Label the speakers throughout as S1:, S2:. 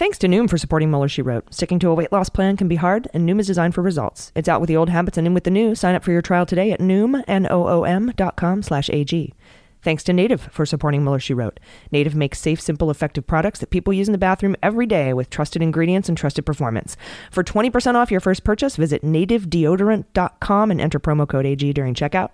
S1: Thanks to Noom for supporting Mueller, She Wrote. Sticking to a weight loss plan can be hard, and Noom is designed for results. It's out with the old habits and in with the new. Sign up for your trial today at Noom, N-O-O-M dot com slash A-G. Thanks to Native for supporting Mueller, She Wrote. Native makes safe, simple, effective products that people use in the bathroom every day with trusted ingredients and trusted performance. For 20% off your first purchase, visit nativedeodorant.com and enter promo code AG during checkout.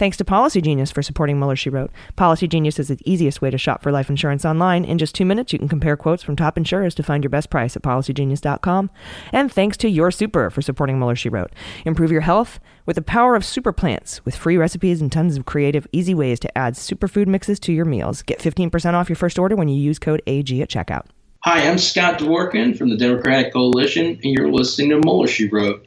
S1: Thanks to Policy Genius for supporting Mueller, She Wrote. Policy Genius is the easiest way to shop for life insurance online. In just two minutes, you can compare quotes from top insurers to find your best price at policygenius.com. And thanks to Your Super for supporting Mueller, She Wrote. Improve your health with the power of super plants with free recipes and tons of creative, easy ways to add superfood mixes to your meals. Get 15% off your first order when you use code AG at checkout.
S2: Hi, I'm Scott Dworkin from the Democratic Coalition, and you're listening to Mueller, She Wrote.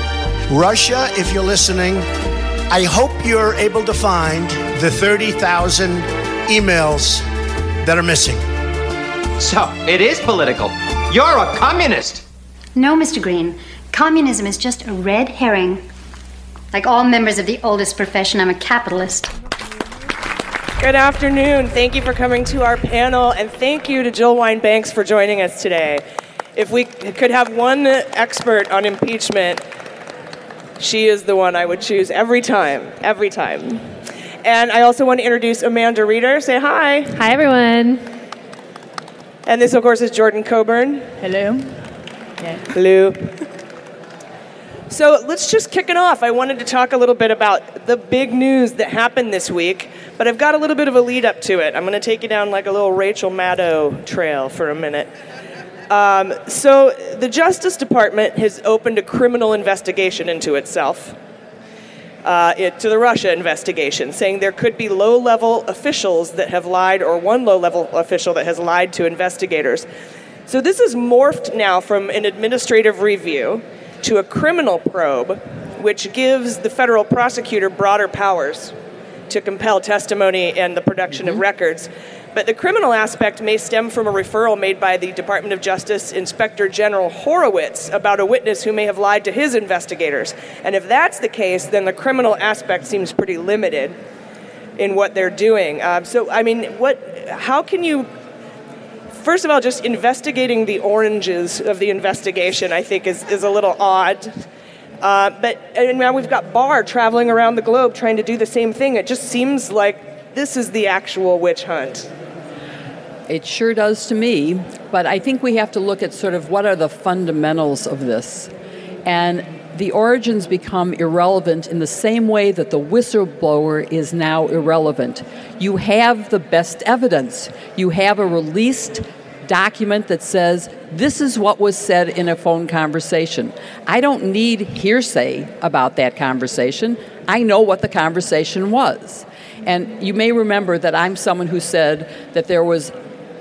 S3: Russia, if you're listening, I hope you're able to find the 30,000 emails that are missing.
S4: So, it is political. You're a communist.
S5: No, Mr. Green. Communism is just a red herring. Like all members of the oldest profession, I'm a capitalist.
S6: Good afternoon. Thank you for coming to our panel, and thank you to Jill Wine-Banks for joining us today. If we could have one expert on impeachment, she is the one I would choose every time, every time. And I also want to introduce Amanda Reeder. Say hi.
S7: Hi, everyone.
S6: And this, of course, is Jordan Coburn.
S7: Hello.
S6: Yeah. Hello. So let's just kick it off. I wanted to talk a little bit about the big news that happened this week, but I've got a little bit of a lead up to it. I'm going to take you down like a little Rachel Maddow trail for a minute. Um, so, the Justice Department has opened a criminal investigation into itself, uh, it, to the Russia investigation, saying there could be low level officials that have lied, or one low level official that has lied to investigators. So, this is morphed now from an administrative review to a criminal probe, which gives the federal prosecutor broader powers to compel testimony and the production mm-hmm. of records. But the criminal aspect may stem from a referral made by the Department of Justice Inspector General Horowitz about a witness who may have lied to his investigators. And if that's the case, then the criminal aspect seems pretty limited in what they're doing. Um, so, I mean, what? How can you? First of all, just investigating the oranges of the investigation, I think, is, is a little odd. Uh, but and now we've got Barr traveling around the globe trying to do the same thing. It just seems like this is the actual witch hunt.
S8: It sure does to me, but I think we have to look at sort of what are the fundamentals of this. And the origins become irrelevant in the same way that the whistleblower is now irrelevant. You have the best evidence. You have a released document that says this is what was said in a phone conversation. I don't need hearsay about that conversation. I know what the conversation was. And you may remember that I'm someone who said that there was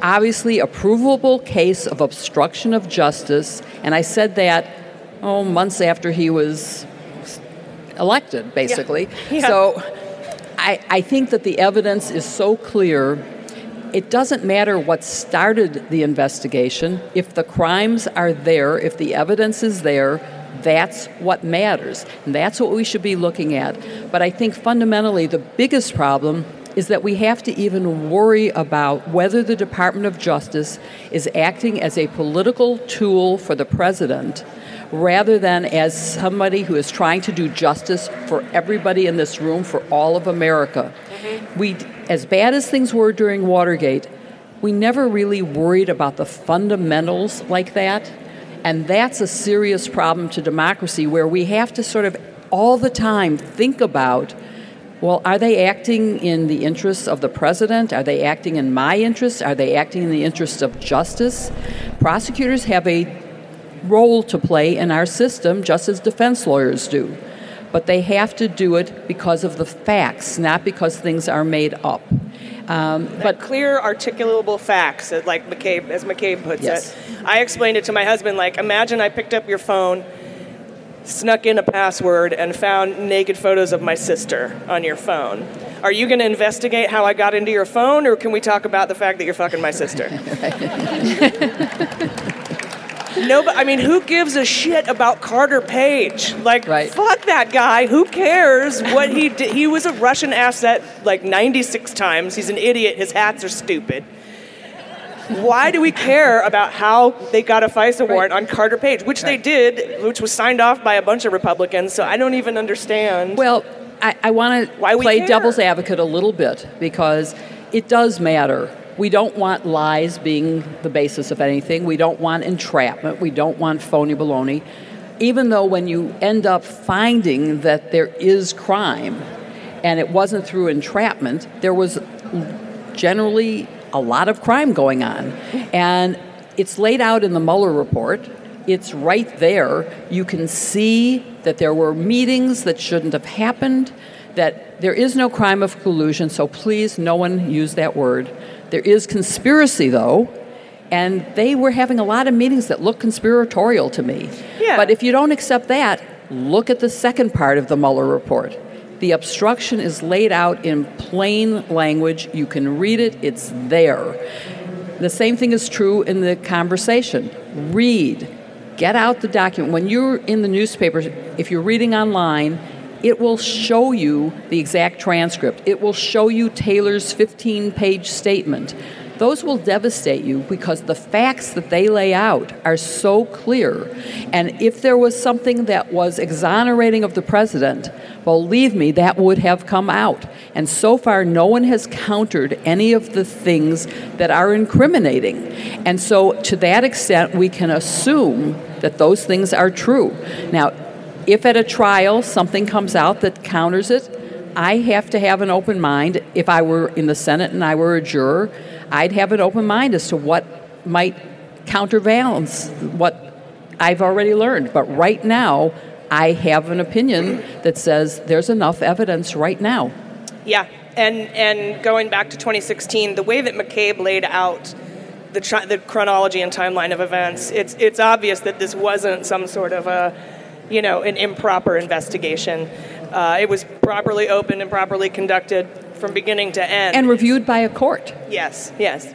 S8: obviously a provable case of obstruction of justice, and I said that oh months after he was elected, basically. Yeah. Yeah. So I, I think that the evidence is so clear. It doesn't matter what started the investigation. If the crimes are there, if the evidence is there, that's what matters. And that's what we should be looking at. But I think fundamentally the biggest problem is that we have to even worry about whether the Department of Justice is acting as a political tool for the president rather than as somebody who is trying to do justice for everybody in this room, for all of America. Mm-hmm. We, as bad as things were during Watergate, we never really worried about the fundamentals like that. And that's a serious problem to democracy where we have to sort of all the time think about well, are they acting in the interests of the president? Are they acting in my interests? Are they acting in the interests of justice? Prosecutors have a role to play in our system, just as defense lawyers do. but they have to do it because of the facts, not because things are made up. Um,
S6: but clear, articulable facts, like McCabe, as McCabe puts
S8: Yes.
S6: it. I explained it to my husband. Like, imagine I picked up your phone, snuck in a password, and found naked photos of my sister on your phone. Are you going to investigate how I got into your phone, or can we talk about the fact that you're fucking my sister? no, but I mean, who gives a shit about Carter Page? Like, fuck that guy. Who cares what he did? He was a Russian asset like 96 times. He's an idiot. His hats are stupid. Why do we care about how they got a FISA warrant on Carter Page, which they did, which was signed off by a bunch of Republicans? So I don't even understand.
S8: Well, I, I want to play
S6: care.
S8: devil's advocate a little bit because it does matter. We don't want lies being the basis of anything. We don't want entrapment. We don't want phony baloney. Even though when you end up finding that there is crime and it wasn't through entrapment, there was generally a lot of crime going on. And it's laid out in the Mueller report. It's right there. You can see that there were meetings that shouldn't have happened, that there is no crime of collusion, so please, no one use that word. There is conspiracy, though, and they were having a lot of meetings that look conspiratorial to me.
S6: Yeah.
S8: But if you don't accept that, look at the second part of the Mueller report. The obstruction is laid out in plain language. You can read it, it's there. The same thing is true in the conversation. Read, get out the document. When you're in the newspaper, if you're reading online, it will show you the exact transcript. It will show you Taylor's 15 page statement. Those will devastate you because the facts that they lay out are so clear. And if there was something that was exonerating of the president, believe me, that would have come out. And so far, no one has countered any of the things that are incriminating. And so, to that extent, we can assume that those things are true. Now, if at a trial something comes out that counters it, I have to have an open mind. If I were in the Senate and I were a juror, I'd have an open mind as to what might counterbalance what I've already learned. But right now, I have an opinion that says there's enough evidence right now.
S6: Yeah, and and going back to 2016, the way that McCabe laid out the the chronology and timeline of events, it's it's obvious that this wasn't some sort of a, you know, an improper investigation. Uh, it was properly opened and properly conducted from beginning to end.
S8: And reviewed by a court.
S6: Yes, yes.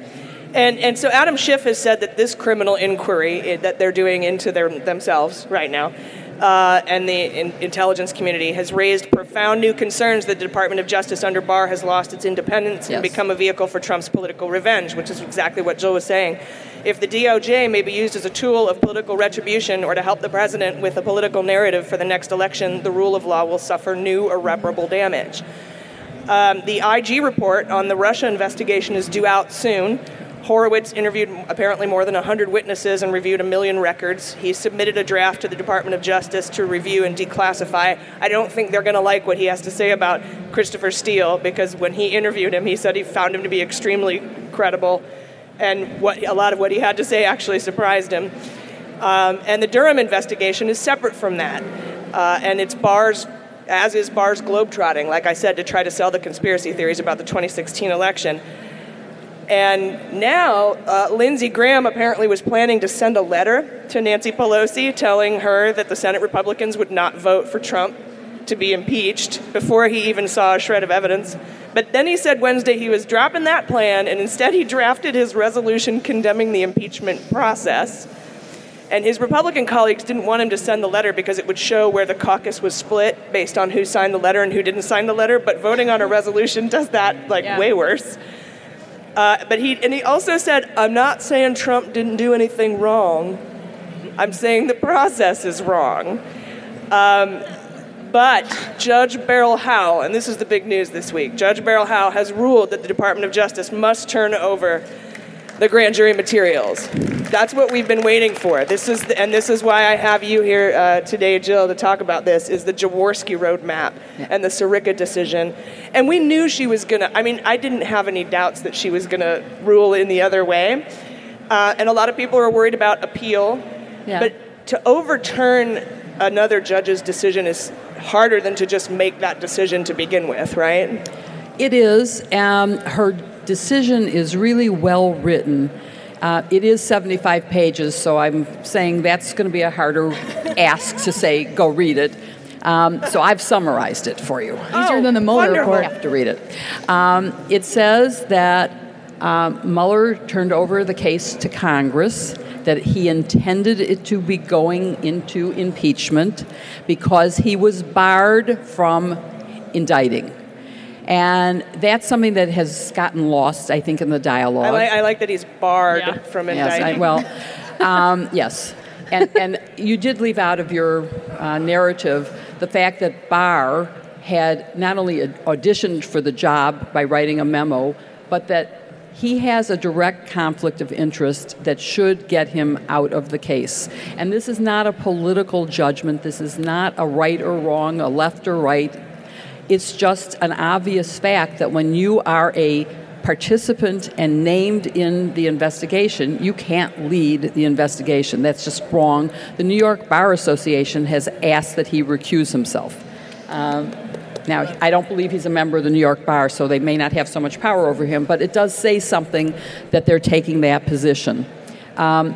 S6: And, and so Adam Schiff has said that this criminal inquiry eh, that they're doing into their, themselves right now uh, and the in- intelligence community has raised profound new concerns that the Department of Justice under Barr has lost its independence and become a vehicle for Trump's political revenge, which is exactly what Jill was saying. If the DOJ may be used as a tool of political retribution or to help the president with a political narrative for the next election, the rule of law will suffer new irreparable damage. Um, the IG report on the Russia investigation is due out soon. Horowitz interviewed apparently more than 100 witnesses and reviewed a million records. He submitted a draft to the Department of Justice to review and declassify. I don't think they're going to like what he has to say about Christopher Steele because when he interviewed him, he said he found him to be extremely credible, and what a lot of what he had to say actually surprised him. Um, and the Durham investigation is separate from that, uh, and it's Barr's, as is Barr's globetrotting, like I said, to try to sell the conspiracy theories about the 2016 election. And now, uh, Lindsey Graham apparently was planning to send a letter to Nancy Pelosi telling her that the Senate Republicans would not vote for Trump to be impeached before he even saw a shred of evidence. But then he said Wednesday he was dropping that plan, and instead he drafted his resolution condemning the impeachment process. And his Republican colleagues didn't want him to send the letter because it would show where the caucus was split based on who signed the letter and who didn't sign the letter. But voting on a resolution does that like way worse. Uh, but he and he also said, "I'm not saying Trump didn't do anything wrong. I'm saying the process is wrong." Um, but Judge Beryl Howell, and this is the big news this week, Judge Beryl Howell has ruled that the Department of Justice must turn over the grand jury materials. That's what we've been waiting for. This is, the, and this is why I have you here uh, today, Jill, to talk about this. Is the Jaworski roadmap and the Sirica decision, and we knew she was gonna. I mean, I didn't have any doubts that she was gonna rule in the other way, uh, and a lot of people are worried about appeal.
S8: Yeah.
S6: But to overturn another judge's decision is harder than to just make that decision to begin with, right?
S8: It is. Um, her decision is really well written. Uh, it is 75 pages, so I'm saying that's going to be a harder ask to say, go read it. Um, so I've summarized it for you.
S7: Easier than the Mueller report.
S8: You have to read it. Um, it says that um, Mueller turned over the case to Congress, that he intended it to be going into impeachment because he was barred from indicting. And that's something that has gotten lost, I think, in the dialogue.
S6: I like, I like that he's barred from
S8: Yes,
S6: indicting.
S8: I, well, um, yes. And, and you did leave out of your uh, narrative the fact that Barr had not only auditioned for the job by writing a memo, but that he has a direct conflict of interest that should get him out of the case. And this is not a political judgment. This is not a right or wrong, a left or right. It's just an obvious fact that when you are a participant and named in the investigation, you can't lead the investigation. That's just wrong. The New York Bar Association has asked that he recuse himself. Um, now, I don't believe he's a member of the New York Bar, so they may not have so much power over him, but it does say something that they're taking that position. Um,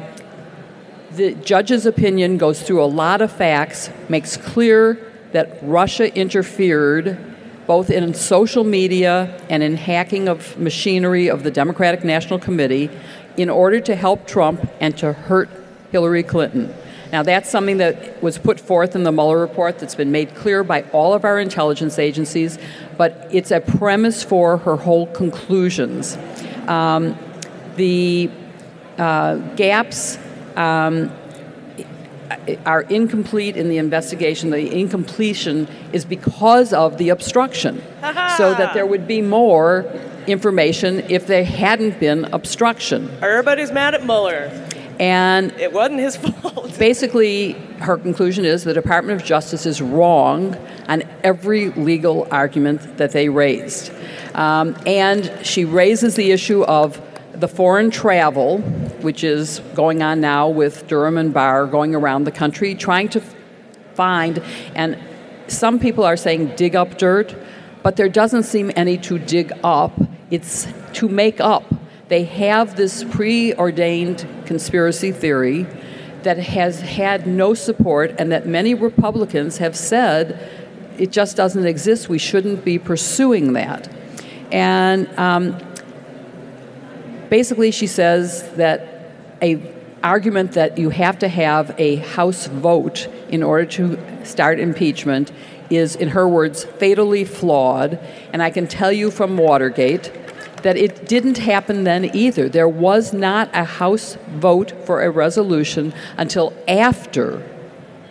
S8: the judge's opinion goes through a lot of facts, makes clear that Russia interfered both in social media and in hacking of machinery of the Democratic National Committee in order to help Trump and to hurt Hillary Clinton. Now, that's something that was put forth in the Mueller report that's been made clear by all of our intelligence agencies, but it's a premise for her whole conclusions. Um, the uh, gaps um, are incomplete in the investigation. The incompletion is because of the obstruction, so that there would be more information if there hadn't been obstruction.
S6: Everybody's mad at Mueller.
S8: And
S6: it wasn't his fault.
S8: Basically, her conclusion is the Department of Justice is wrong on every legal argument that they raised. Um, and she raises the issue of the foreign travel, which is going on now with Durham and Barr going around the country trying to find, and some people are saying dig up dirt, but there doesn't seem any to dig up. It's to make up. They have this preordained conspiracy theory that has had no support, and that many Republicans have said it just doesn't exist. We shouldn't be pursuing that. And um, basically she says that a argument that you have to have a house vote in order to start impeachment is in her words fatally flawed and i can tell you from watergate that it didn't happen then either there was not a house vote for a resolution until after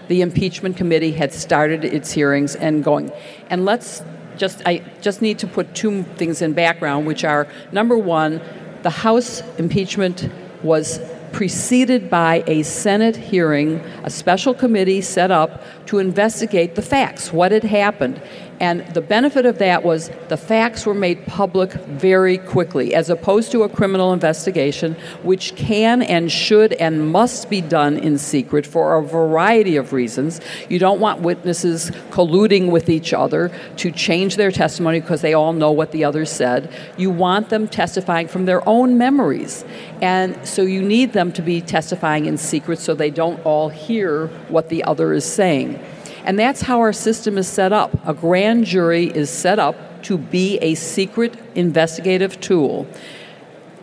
S8: the impeachment committee had started its hearings and going and let's just i just need to put two things in background which are number one the House impeachment was preceded by a Senate hearing, a special committee set up to investigate the facts, what had happened. And the benefit of that was the facts were made public very quickly, as opposed to a criminal investigation, which can and should and must be done in secret for a variety of reasons. You don't want witnesses colluding with each other to change their testimony because they all know what the other said. You want them testifying from their own memories. And so you need them to be testifying in secret so they don't all hear what the other is saying. And that's how our system is set up. A grand jury is set up to be a secret investigative tool.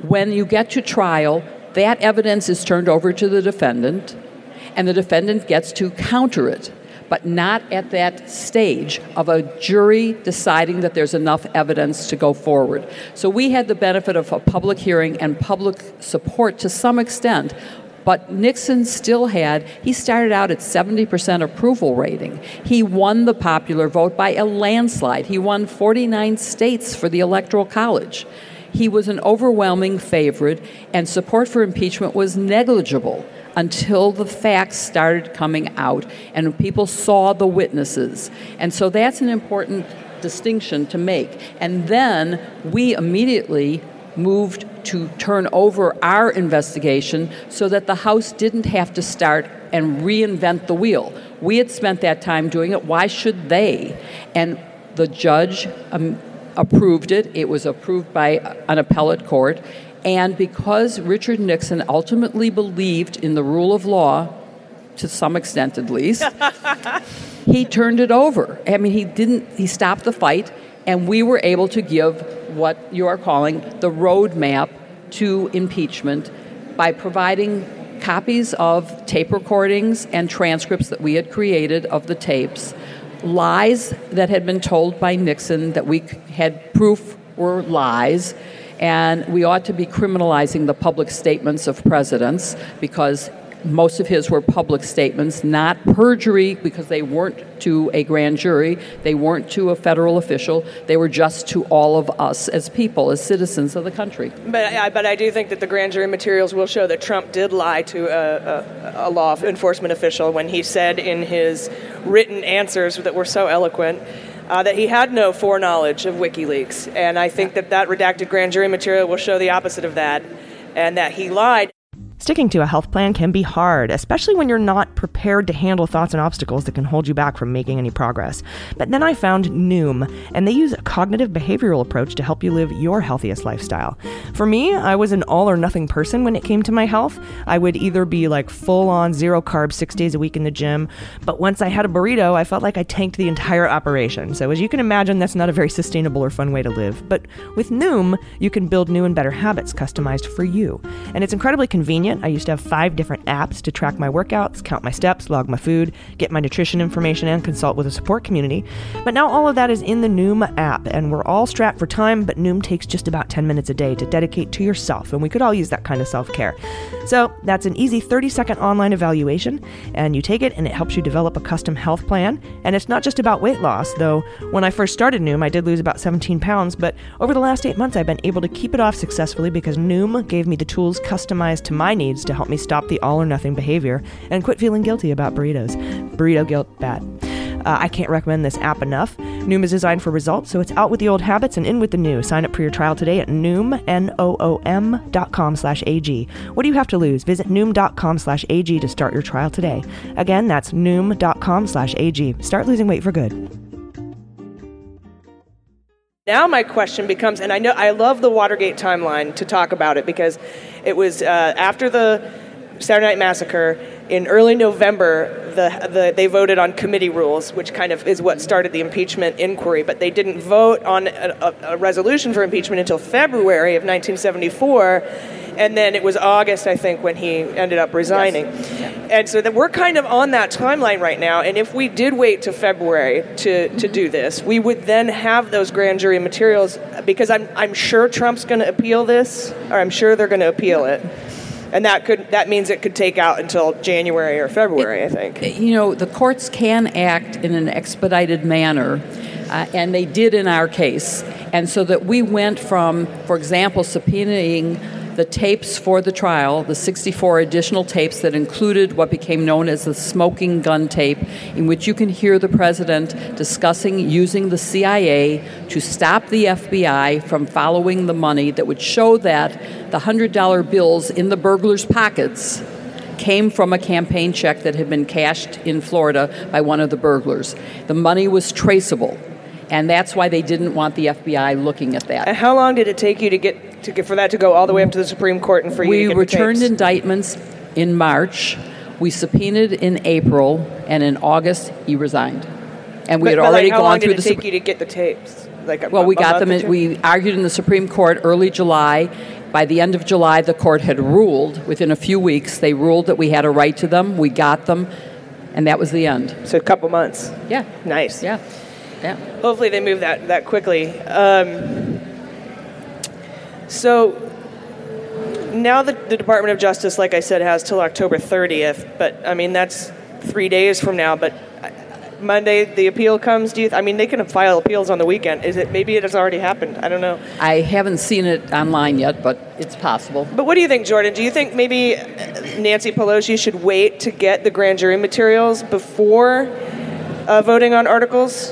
S8: When you get to trial, that evidence is turned over to the defendant, and the defendant gets to counter it, but not at that stage of a jury deciding that there's enough evidence to go forward. So we had the benefit of a public hearing and public support to some extent but Nixon still had, he started out at 70% approval rating. He won the popular vote by a landslide. He won 49 states for the Electoral College. He was an overwhelming favorite, and support for impeachment was negligible until the facts started coming out and people saw the witnesses. And so that's an important distinction to make. And then we immediately moved to turn over our investigation so that the House didn't have to start and reinvent the wheel. We had spent that time doing it. Why should they? And the judge um, approved it. It was approved by an appellate court. And because Richard Nixon ultimately believed in the rule of law, to some extent at least, he turned it over. I mean, he didn't, he stopped the fight, and we were able to give what you are calling the roadmap to impeachment by providing copies of tape recordings and transcripts that we had created of the tapes, lies that had been told by Nixon that we had proof were lies. And we ought to be criminalizing the public statements of presidents because most of his were public statements, not perjury because they weren't to a grand jury, they weren't to a federal official, they were just to all of us as people, as citizens of the country.
S6: But, I, but I do think that the grand jury materials will show that Trump did lie to a, a, a law enforcement official when he said in his written answers that were so eloquent. Uh, that he had no foreknowledge of WikiLeaks. And I think that that redacted grand jury material will show the opposite of that, and that he lied.
S1: Sticking to a health plan can be hard, especially when you're not prepared to handle thoughts and obstacles that can hold you back from making any progress. But then I found Noom, and they use a cognitive behavioral approach to help you live your healthiest lifestyle. For me, I was an all or nothing person when it came to my health. I would either be like full on zero carb six days a week in the gym, but once I had a burrito, I felt like I tanked the entire operation. So, as you can imagine, that's not a very sustainable or fun way to live. But with Noom, you can build new and better habits customized for you. And it's incredibly convenient I used to have five different apps to track my workouts, count my steps, log my food, get my nutrition information, and consult with a support community. But now all of that is in the Noom app, and we're all strapped for time, but Noom takes just about 10 minutes a day to dedicate to yourself, and we could all use that kind of self care. So that's an easy 30 second online evaluation, and you take it and it helps you develop a custom health plan. And it's not just about weight loss, though when I first started Noom, I did lose about 17 pounds, but over the last eight months, I've been able to keep it off successfully because Noom gave me the tools customized to my needs to help me stop the all or nothing behavior and quit feeling guilty about burritos. Burrito guilt, bad. Uh, I can't recommend this app enough. Noom is designed for results, so it's out with the old habits and in with the new. Sign up for your trial today at Noom, N-O-O-M dot com slash AG. What do you have to lose? Visit Noom.com slash AG to start your trial today. Again, that's Noom.com slash AG. Start losing weight for good.
S6: Now my question becomes, and I know I love the Watergate timeline to talk about it because it was uh, after the Saturday Night Massacre in early November. The, the, they voted on committee rules, which kind of is what started the impeachment inquiry. But they didn't vote on a, a resolution for impeachment until February of 1974 and then it was August, I think, when he ended up resigning. Yes. And so that we're kind of on that timeline right now. And if we did wait to February to, to do this, we would then have those grand jury materials because I'm, I'm sure Trump's going to appeal this, or I'm sure they're going to appeal it. And that could that means it could take out until January or February,
S8: it,
S6: I think.
S8: You know, the courts can act in an expedited manner, uh, and they did in our case. And so that we went from, for example, subpoenaing the tapes for the trial, the 64 additional tapes that included what became known as the smoking gun tape, in which you can hear the president discussing using the CIA to stop the FBI from following the money that would show that the $100 bills in the burglars' pockets came from a campaign check that had been cashed in Florida by one of the burglars. The money was traceable and that's why they didn't want the FBI looking at that.
S6: And how long did it take you to get to get for that to go all the way up to the Supreme Court and for you
S8: we
S6: to get
S8: returned
S6: the
S8: indictments in March. We subpoenaed in April, and in August he resigned. And we
S6: but,
S8: had
S6: but
S8: already
S6: like, how
S8: gone
S6: long
S8: through
S6: did it
S8: the
S6: take you to get the tapes? Like a,
S8: well, we got them.
S6: In,
S8: we argued in the Supreme Court early July. By the end of July, the court had ruled. Within a few weeks, they ruled that we had a right to them. We got them, and that was the end.
S6: So a couple months.
S8: Yeah.
S6: Nice.
S8: Yeah. Yeah.
S6: Hopefully they move that that quickly. Um, so now the, the Department of Justice, like I said, has till October 30th. But I mean that's three days from now. But Monday the appeal comes. Do you? Th- I mean they can file appeals on the weekend. Is it? Maybe it has already happened. I don't know.
S8: I haven't seen it online yet, but it's possible.
S6: But what do you think, Jordan? Do you think maybe Nancy Pelosi should wait to get the grand jury materials before uh, voting on articles?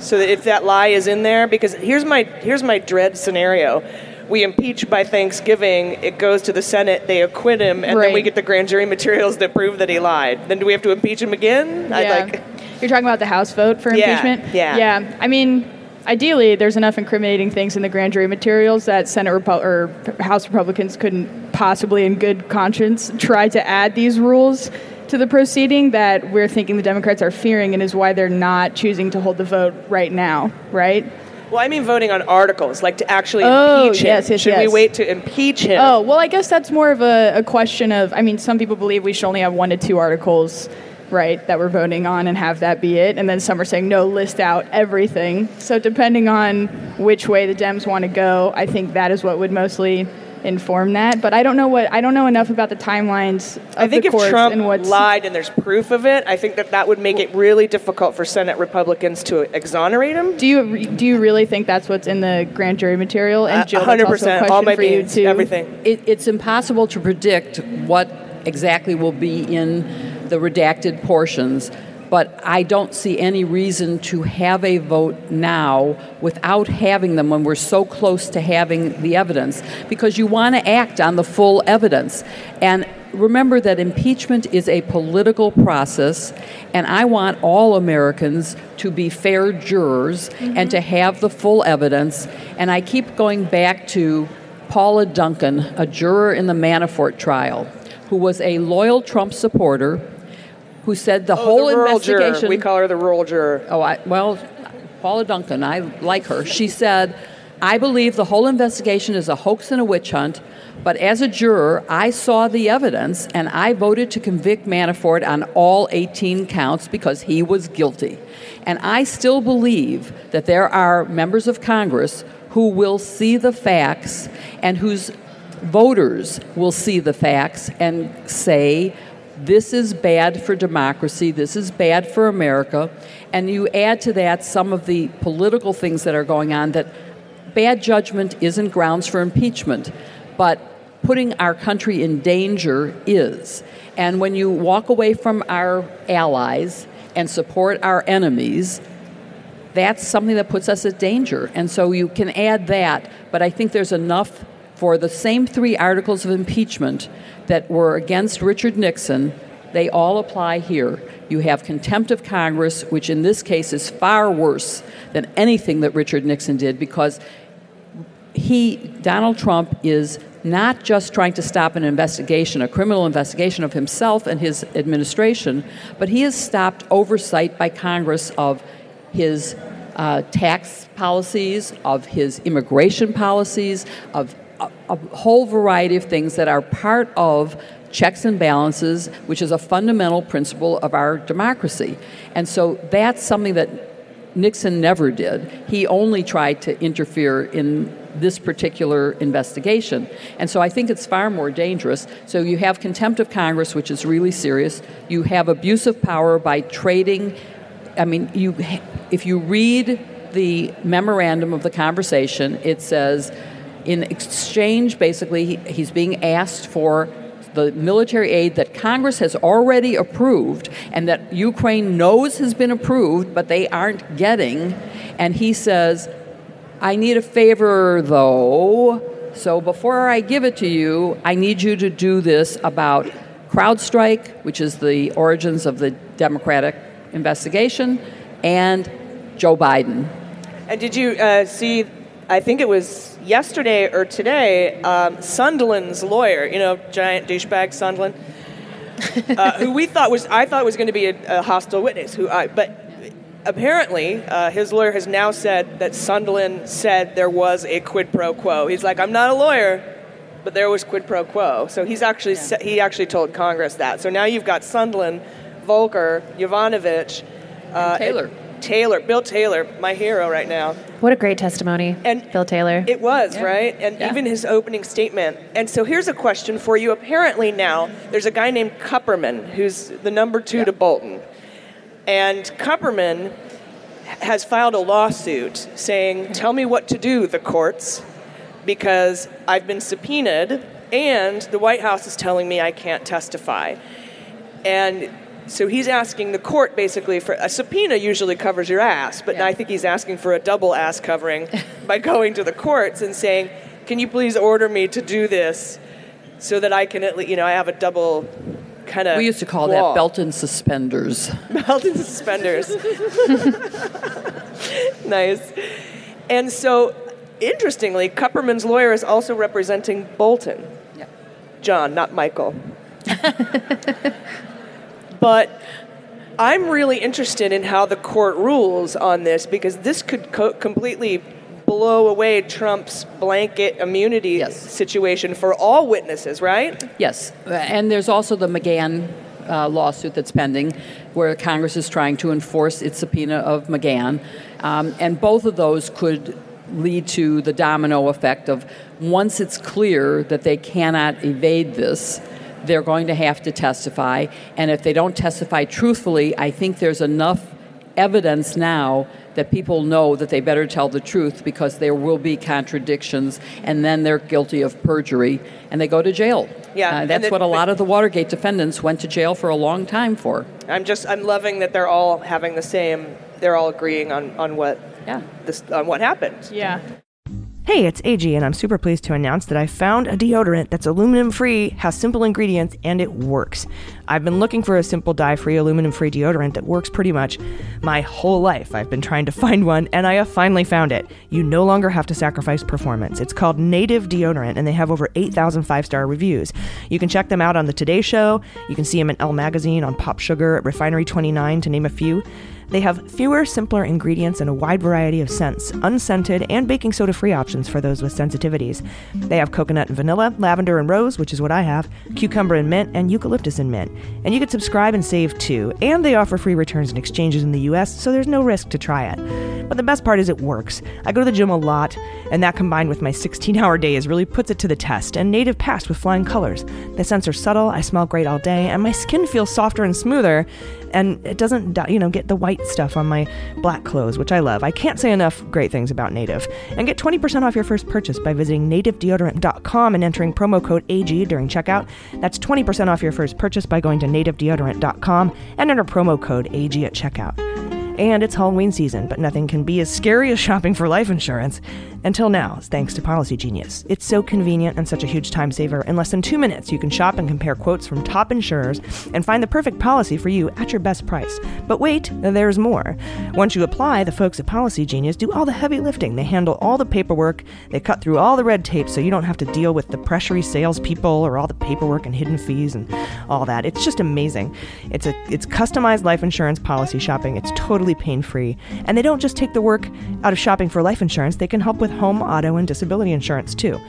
S6: So that if that lie is in there because here's my here's my dread scenario we impeach by Thanksgiving, it goes to the Senate, they acquit him, and then we get the grand jury materials that prove that he lied. Then do we have to impeach him again? I'd
S7: Yeah.
S6: like.
S7: You're talking about the House vote for
S6: Yeah,
S7: impeachment?
S6: yeah.
S7: Yeah. I mean, ideally, there's enough incriminating things in the grand jury materials that Senate or House Republicans couldn't possibly, in good conscience, try to add these rules to the proceeding that we're thinking the Democrats are fearing, and is why they're not choosing to hold the vote right now, right?
S6: Well, I mean voting on articles, like to actually
S7: Oh,
S6: impeach him.
S7: yes, yes,
S6: Should we wait to impeach him?
S7: Oh, well, I guess that's more of a, a question of, I mean, some people believe we should only have one to two articles, right, that we're voting on and have that be it. And then some are saying, no, list out everything. So depending on which way the Dems want to go, I think that is what would mostly inform that. But I don't know what, I don't know enough about the timelines of
S6: I think
S7: the
S6: if Trump
S7: and what's.
S6: lied and there's proof of it, I think that that would make it really difficult for Senate Republicans to exonerate him.
S7: Do you do you really think that's what's in the grand jury material? And
S6: Uh,
S7: Jill, that's also a
S6: 100%, all
S7: question
S6: my
S7: for you too.
S6: everything.
S8: It, it's impossible to predict what exactly will be in the redacted portions, but I don't see any reason to have a vote now without having them when we're so close to having the evidence, because you want to act on the full evidence. And remember that impeachment is a political process, and I want all Americans to be fair jurors and to mm-hmm. have the full evidence. And I keep going back to Paula Duncan, a juror in the Manafort trial, who was a loyal Trump supporter, who said the
S6: Oh,
S8: whole
S6: the
S8: investigation.
S6: Juror. We call her the rural juror.
S8: Oh, I, well, Paula Duncan, I like her. She said, I believe the whole investigation is a hoax and a witch hunt, but as a juror, I saw the evidence and I voted to convict Manafort on all 18 counts because he was guilty. And I still believe that there are members of Congress who will see the facts and whose voters will see the facts and say, this is bad for democracy, this is bad for America. And you add to that some of the political things that are going on that bad judgment isn't grounds for impeachment, but putting our country in danger is. And when you walk away from our allies and support our enemies, that's something that puts us at danger. And so you can add that, but I think there's enough for the same three articles of impeachment that were against Richard Nixon. They all apply here. You have contempt of Congress, which in this case is far worse than anything that Richard Nixon did because he, Donald Trump, is not just trying to stop an investigation, a criminal investigation of himself and his administration, but he has stopped oversight by Congress of his uh, tax policies, of his immigration policies, of a, a whole variety of things that are part of checks and balances, which is a fundamental principle of our democracy. And so that's something that Nixon never did. He only tried to interfere in this particular investigation. And so I think it's far more dangerous. So you have contempt of Congress, which is really serious. You have abuse of power by trading. I mean, you, if you read the memorandum of the conversation, it says, in exchange, basically, he, he's being asked for the military aid that Congress has already approved and that Ukraine knows has been approved, but they aren't getting. And he says, I need a favor though. So before I give it to you, I need you to do this about CrowdStrike, which is the origins of the Democratic investigation, and Joe Biden.
S6: And did you uh, see? I think it was yesterday or today. Um, Sunderland's lawyer, you know, giant douchebag Sunderland, uh, who we thought was I thought was going to be a, a hostile witness. Who I but apparently uh, his lawyer has now said that Sunderland said there was a quid pro quo. He's like, I'm not a lawyer, but there was quid pro quo. So he's actually sa- he actually told Congress that. So now you've got Sunderland, Volker, Yovanovitch, uh,
S8: Taylor.
S6: Taylor, Bill Taylor, my hero right now.
S9: What a great testimony,
S6: and
S9: Bill Taylor.
S6: It was, right? And even his opening statement. And so here's a question for you. Apparently now there's a guy named Kupperman who's the number two to Bolton. And Kupperman has filed a lawsuit saying, Tell me what to do, the courts, because I've been subpoenaed and the White House is telling me I can't testify. And so he's asking the court basically for a subpoena usually covers your ass, but I think he's asking for a double ass covering by going to the courts and saying, can you please order me to do this so that I can at least, you know, I have a double kind of.
S8: We used to call
S6: wall.
S8: that belt and suspenders.
S6: belt and suspenders. nice. And so, interestingly, Kupperman's lawyer is also representing Bolton.
S8: Yeah.
S6: John, not Michael. But I'm really interested in how the court rules on this because this could co- completely blow away Trump's blanket immunity
S8: Yes.
S6: situation for all witnesses, right?
S8: Yes, and there's also the McGahn uh, lawsuit that's pending, where Congress is trying to enforce its subpoena of McGahn, um, and both of those could lead to the domino effect of once it's clear that they cannot evade this. They're going to have to testify, and if they don't testify truthfully, I think there's enough evidence now that people know that they better tell the truth because there will be contradictions, and then they're guilty of perjury and they go to jail.
S6: Yeah,
S8: Uh, that's
S6: the-
S8: what a lot of the Watergate defendants went to jail for a long time for.
S6: I'm just I'm loving that they're all having the same. They're all agreeing on on what
S8: yeah
S6: this on what happened.
S7: Yeah.
S1: Hey, it's AG, and I'm super pleased to announce that I found a deodorant that's aluminum free, has simple ingredients, and it works. I've been looking for a simple dye free, aluminum free deodorant that works pretty much my whole life. I've been trying to find one, and I have finally found it. You no longer have to sacrifice performance. It's called Native Deodorant, and they have over 8,000 five star reviews. You can check them out on The Today Show, you can see them in Elle Magazine, on Pop Sugar, at Refinery 29, to name a few. They have fewer, simpler ingredients and a wide variety of scents, unscented and baking soda free options for those with sensitivities. They have coconut and vanilla, lavender and rose, which is what I have, cucumber and mint, and eucalyptus and mint. And you can subscribe and save too. And they offer free returns and exchanges in the US, so there's no risk to try it. But the best part is it works. I go to the gym a lot, and that combined with my 16 hour days really puts it to the test. And Native passed with flying colors. The scents are subtle, I smell great all day, and my skin feels softer and smoother and it doesn't you know get the white stuff on my black clothes which i love. I can't say enough great things about native. And get 20% off your first purchase by visiting nativedeodorant.com and entering promo code ag during checkout. That's 20% off your first purchase by going to nativedeodorant.com and enter promo code ag at checkout. And it's Halloween season, but nothing can be as scary as shopping for life insurance. Until now, thanks to Policy Genius. It's so convenient and such a huge time saver. In less than two minutes, you can shop and compare quotes from top insurers and find the perfect policy for you at your best price. But wait, there's more. Once you apply, the folks at Policy Genius do all the heavy lifting. They handle all the paperwork, they cut through all the red tape so you don't have to deal with the pressury salespeople or all the paperwork and hidden fees and all that. It's just amazing. It's a it's customized life insurance policy shopping. It's totally pain free. And they don't just take the work out of shopping for life insurance, they can help with home, auto, and disability insurance too.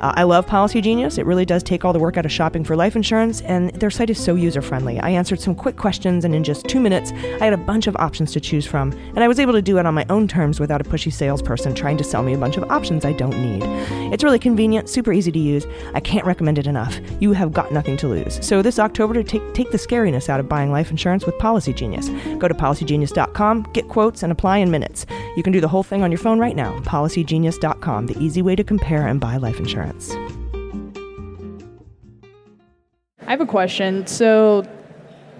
S1: Uh, I love Policy Genius. It really does take all the work out of shopping for life insurance, and their site is so user friendly. I answered some quick questions, and in just two minutes, I had a bunch of options to choose from, and I was able to do it on my own terms without a pushy salesperson trying to sell me a bunch of options I don't need. It's really convenient, super easy to use. I can't recommend it enough. You have got nothing to lose. So this October, to take take the scariness out of buying life insurance with Policy Genius, go to policygenius.com, get quotes, and apply in minutes. You can do the whole thing on your phone right now. Policygenius.com, the easy way to compare and buy life insurance.
S7: I have a question. So,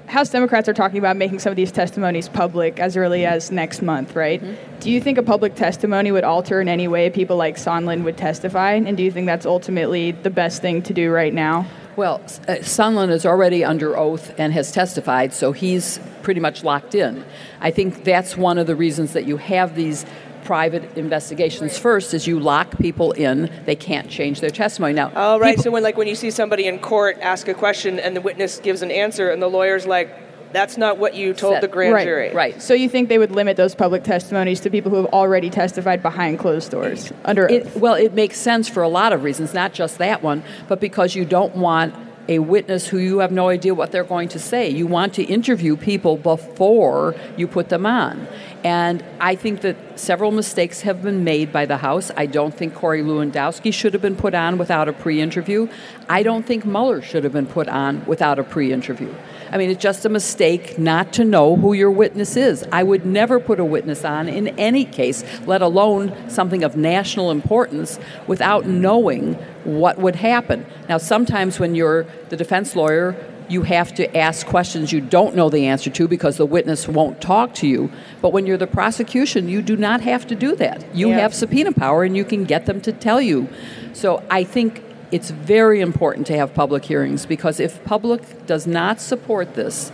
S7: House Democrats are talking about making some of these testimonies public as early as next month, right? Do you think a public testimony would alter in any way people like Sondland would testify? And do you think that's ultimately the best thing to do right now?
S8: Well, uh, Sondland is already under oath and has testified, so he's pretty much locked in. I think that's one of the reasons that you have these private investigations first is you lock people in they can't change their testimony now
S6: all right
S8: people-
S6: so when like when you see somebody in court ask a question and the witness gives an answer and the lawyer's like, "That's not what you told the grand
S7: right,
S6: jury."
S8: Right.
S7: So you think they would limit those public testimonies to people who have already testified behind closed doors under?
S8: It, well, it makes sense for a lot of reasons, not just that one, but because you don't want a witness who you have no idea what they're going to say. You want to interview people before you put them on. And I think that several mistakes have been made by the House. I don't think Corey Lewandowski should have been put on without a pre interview. I don't think Mueller should have been put on without a pre interview. I mean, it's just a mistake not to know who your witness is. I would never put a witness on in any case, let alone something of national importance, without knowing what would happen. Now, sometimes when you're the defense lawyer, you have to ask questions you don't know the answer to because the witness won't talk to you. But when you're the prosecution, you do not have to do that. You
S6: Yeah.
S8: have subpoena power and you can get them to tell you. So I think it's very important to have public hearings because if public does not support this,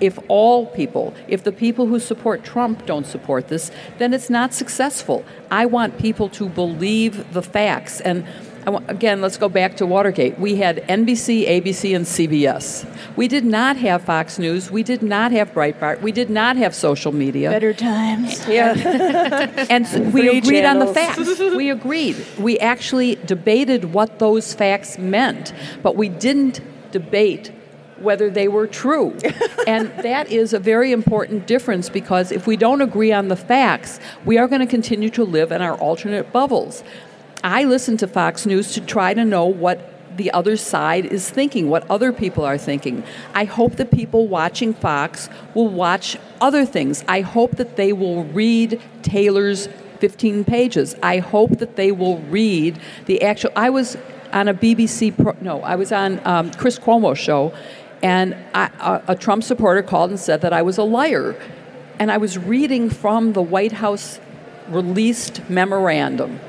S8: if all people, if the people who support Trump don't support this, then it's not successful. I want people to believe the facts. And again, let's go back to Watergate. We had NBC, ABC, and CBS. We did not have Fox News. We did not have Breitbart. We did not have social media.
S7: Better times.
S6: Yeah.
S8: And we
S6: Free
S8: agreed on the facts. we agreed. We actually debated what those facts meant, but we didn't debate whether they were true. and that is a very important difference because if we don't agree on the facts, we are going to continue to live in our alternate bubbles. I listen to Fox News to try to know what the other side is thinking, what other people are thinking. I hope that people watching Fox will watch other things. I hope that they will read Taylor's 15 pages. I hope that they will read the actual. I was on a BBC, pro, no, I was on um, Chris Cuomo's show, and I, a, a Trump supporter called and said that I was a liar. And I was reading from the White House released memorandum.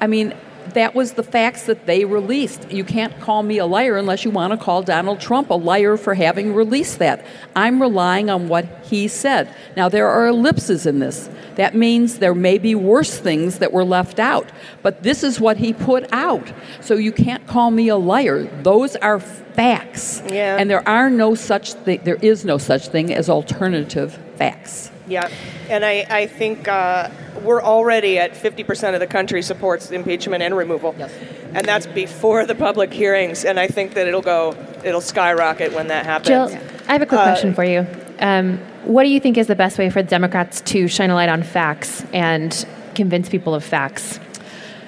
S8: I mean, that was the facts that they released. You can't call me a liar unless you want to call Donald Trump a liar for having released that. I'm relying on what he said. Now, there are ellipses in this. That means there may be worse things that were left out. But this is what he put out. So you can't call me a liar. Those are facts.
S6: Yeah.
S8: And there are no such thing, there is no such thing as alternative facts.
S6: Yeah, and I, I think uh, we're already at 50% of the country supports impeachment and removal.
S8: Yes.
S6: And that's before the public hearings, and I think that it'll go, it'll skyrocket when that happens.
S9: Jill, I have a quick
S6: Uh,
S9: question for you. Um, what do you think is the best way for Democrats to shine a light on facts and convince people of facts?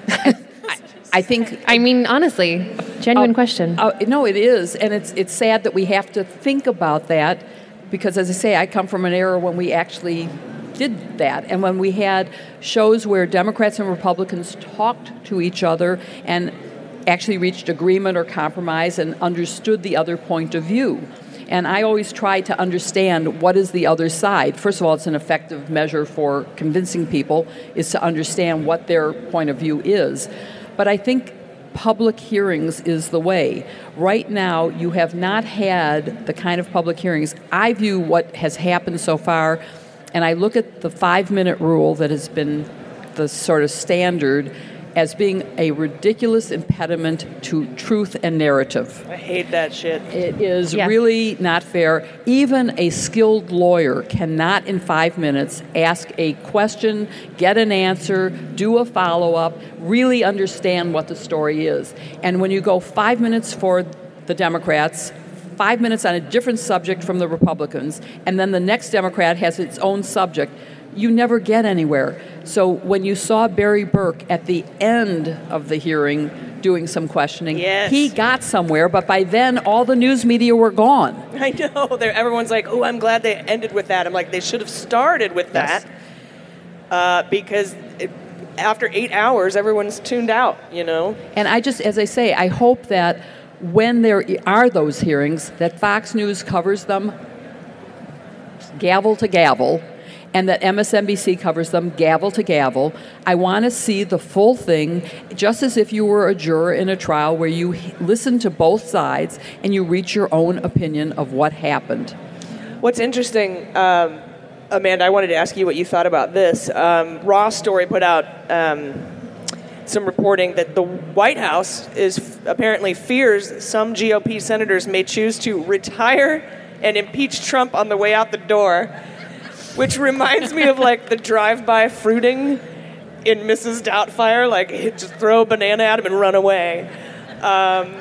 S8: I think.
S9: I mean, honestly, genuine
S8: Oh,
S9: question.
S8: Oh, no, it is, and it's it's sad that we have to think about that because, as I say, I come from an era when we actually did that, and when we had shows where Democrats and Republicans talked to each other and actually reached agreement or compromise and understood the other point of view. And I always try to understand what is the other side. First of all, it's an effective measure for convincing people is to understand what their point of view is. But I think public hearings is the way. Right now, you have not had the kind of public hearings. I view what has happened so far, and I look at the five minute rule that has been the sort of standard as being a ridiculous impediment to truth and narrative.
S6: I hate that shit.
S8: It is
S9: Yeah.
S8: really not fair. Even a skilled lawyer cannot, in five minutes, ask a question, get an answer, do a follow up, really understand what the story is. And when you go five minutes for the Democrats, five minutes on a different subject from the Republicans, and then the next Democrat has its own subject, you never get anywhere. So when you saw Barry Berke at the end of the hearing doing some questioning,
S6: Yes.
S8: he got somewhere, but by then all the news media were gone.
S6: I know. They're, everyone's like, oh, I'm glad they ended with that. I'm like, they should have started with that uh, because it, after eight hours, everyone's tuned out, you know?
S8: And I just, as I say, I hope that when there are those hearings, that Fox News covers them gavel to gavel, and that MSNBC covers them gavel to gavel. I want to see the full thing, just as if you were a juror in a trial where you listen to both sides and you reach your own opinion of what happened.
S6: What's interesting, um, Amanda, I wanted to ask you what you thought about this. Um, Raw Story put out um, some reporting that the White House is apparently fears some GOP senators may choose to retire and impeach Trump on the way out the door, which reminds me of like the drive-by fruiting in Mrs. Doubtfire, like just throw a banana at him and run away. Um,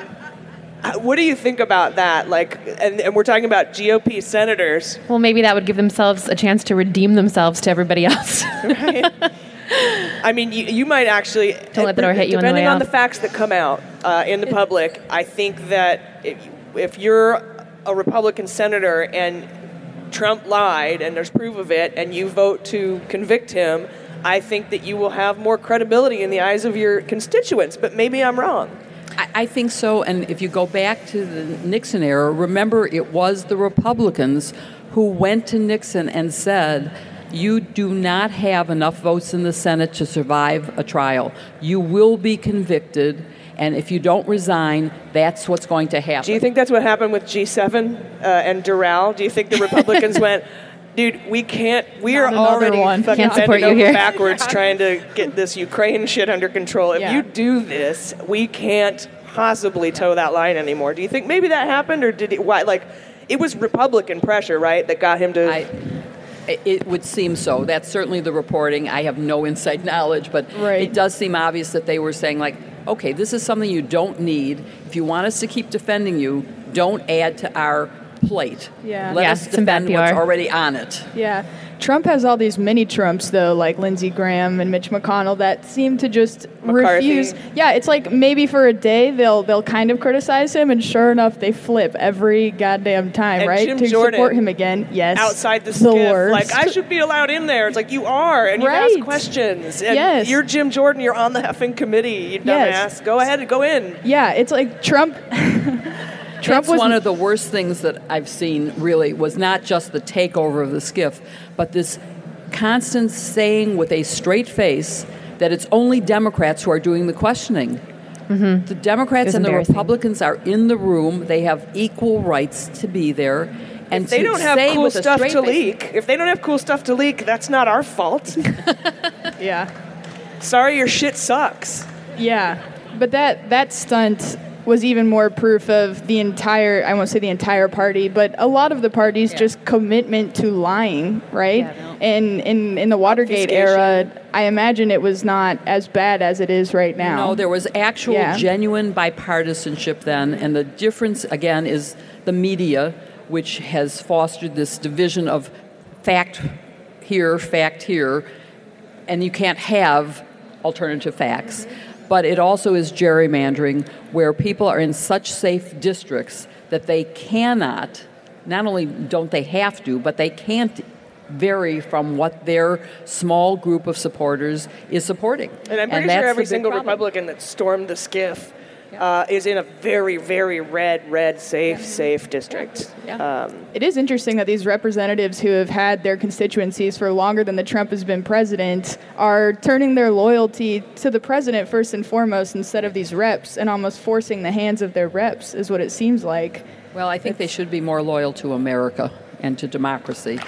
S6: what do you think about that? Like, and, and we're talking about GOP senators.
S9: well, maybe that would give themselves a chance to redeem themselves to everybody else.
S6: I mean, you, you might actually
S9: Don't let the door hit you on the
S6: depending on the facts that come out uh, in the public. I think that if, if you're a Republican senator and Trump lied and there's proof of it, and you vote to convict him, I think that you will have more credibility in the eyes of your constituents. But maybe I'm wrong.
S8: I, think so. And if you go back to the Nixon era, remember it was the Republicans who went to Nixon and said, you do not have enough votes in the Senate to survive a trial. You will be convicted, and if you don't resign, that's what's going to happen.
S6: Do you think that's what happened with G7 uh, and Doral? Do you think the Republicans went, dude, we can't, we are already
S7: one.
S6: fucking
S9: Can't support
S6: bending
S9: you
S6: over
S9: here."
S6: backwards trying to get this Ukraine shit under control. If
S7: Yeah.
S6: you do this, we can't possibly toe that line anymore. Do you think maybe that happened, or did it, why, like, it was Republican pressure, right, that got him to.
S8: I, it would seem so. That's certainly the reporting. I have no inside knowledge, but
S7: Right.
S8: it does seem obvious that they were saying, like, okay, this is something you don't need. If you want us to keep defending you, don't add to our plate.
S7: Yeah.
S8: Let
S9: Yeah,
S8: us defend what's already on it.
S7: Yeah. Trump has all these mini Trumps, though, like Lindsey Graham and Mitch McConnell, that seem to just
S6: McCarthy.
S7: refuse. Yeah, it's like maybe for a day they'll they'll kind of criticize him, and sure enough, they flip every goddamn time,
S6: And
S7: right?
S6: Jim
S7: to
S6: Jordan,
S7: support him again. Yes.
S6: outside the
S7: the
S6: SCIF,
S7: worst.
S6: like I should be allowed in there. It's like you are, and you
S7: Right.
S6: ask questions. And
S7: Yes.
S6: you're Jim Jordan. You're on the effing committee. You dumbass.
S7: Yes.
S6: Go ahead and go in.
S7: Yeah, it's like Trump. Trump
S8: That's
S7: was
S8: one of the worst things that I've seen, really, was not just the takeover of the SCIF, but this constant saying with a straight face that it's only Democrats who are doing the questioning. Mm-hmm. The Democrats and the. Republicans are in the room. They have equal rights to be there. And
S6: If they don't have cool stuff to
S8: face-
S6: leak, if they don't have cool stuff to leak, that's not our fault.
S7: yeah.
S6: Sorry, your shit sucks.
S7: Yeah, but that that stunt was even more proof of the entire I won't say the entire party, but a lot of the party's just commitment to lying, right? And in in the Watergate era, I imagine it was not as bad as it is right now.
S8: No, there was actual
S7: Yeah.
S8: genuine bipartisanship then, and the difference again is the media, which has fostered this division of fact here, fact here, and you can't have alternative facts. But it also is gerrymandering, where people are in such safe districts that they cannot, not only don't they have to, but they can't vary from what their small group of supporters is supporting.
S6: And I'm pretty
S8: that's
S6: sure every single
S8: problem.
S6: Republican that stormed the SCIF uh, is in a very, very red, red, safe, safe district. Um,
S7: It is interesting that these representatives who have had their constituencies for longer than the Trump has been president are turning their loyalty to the president first and foremost instead of these reps and almost forcing the hands of their reps is what it seems like.
S8: Well, I think they should be more loyal to America and to democracy.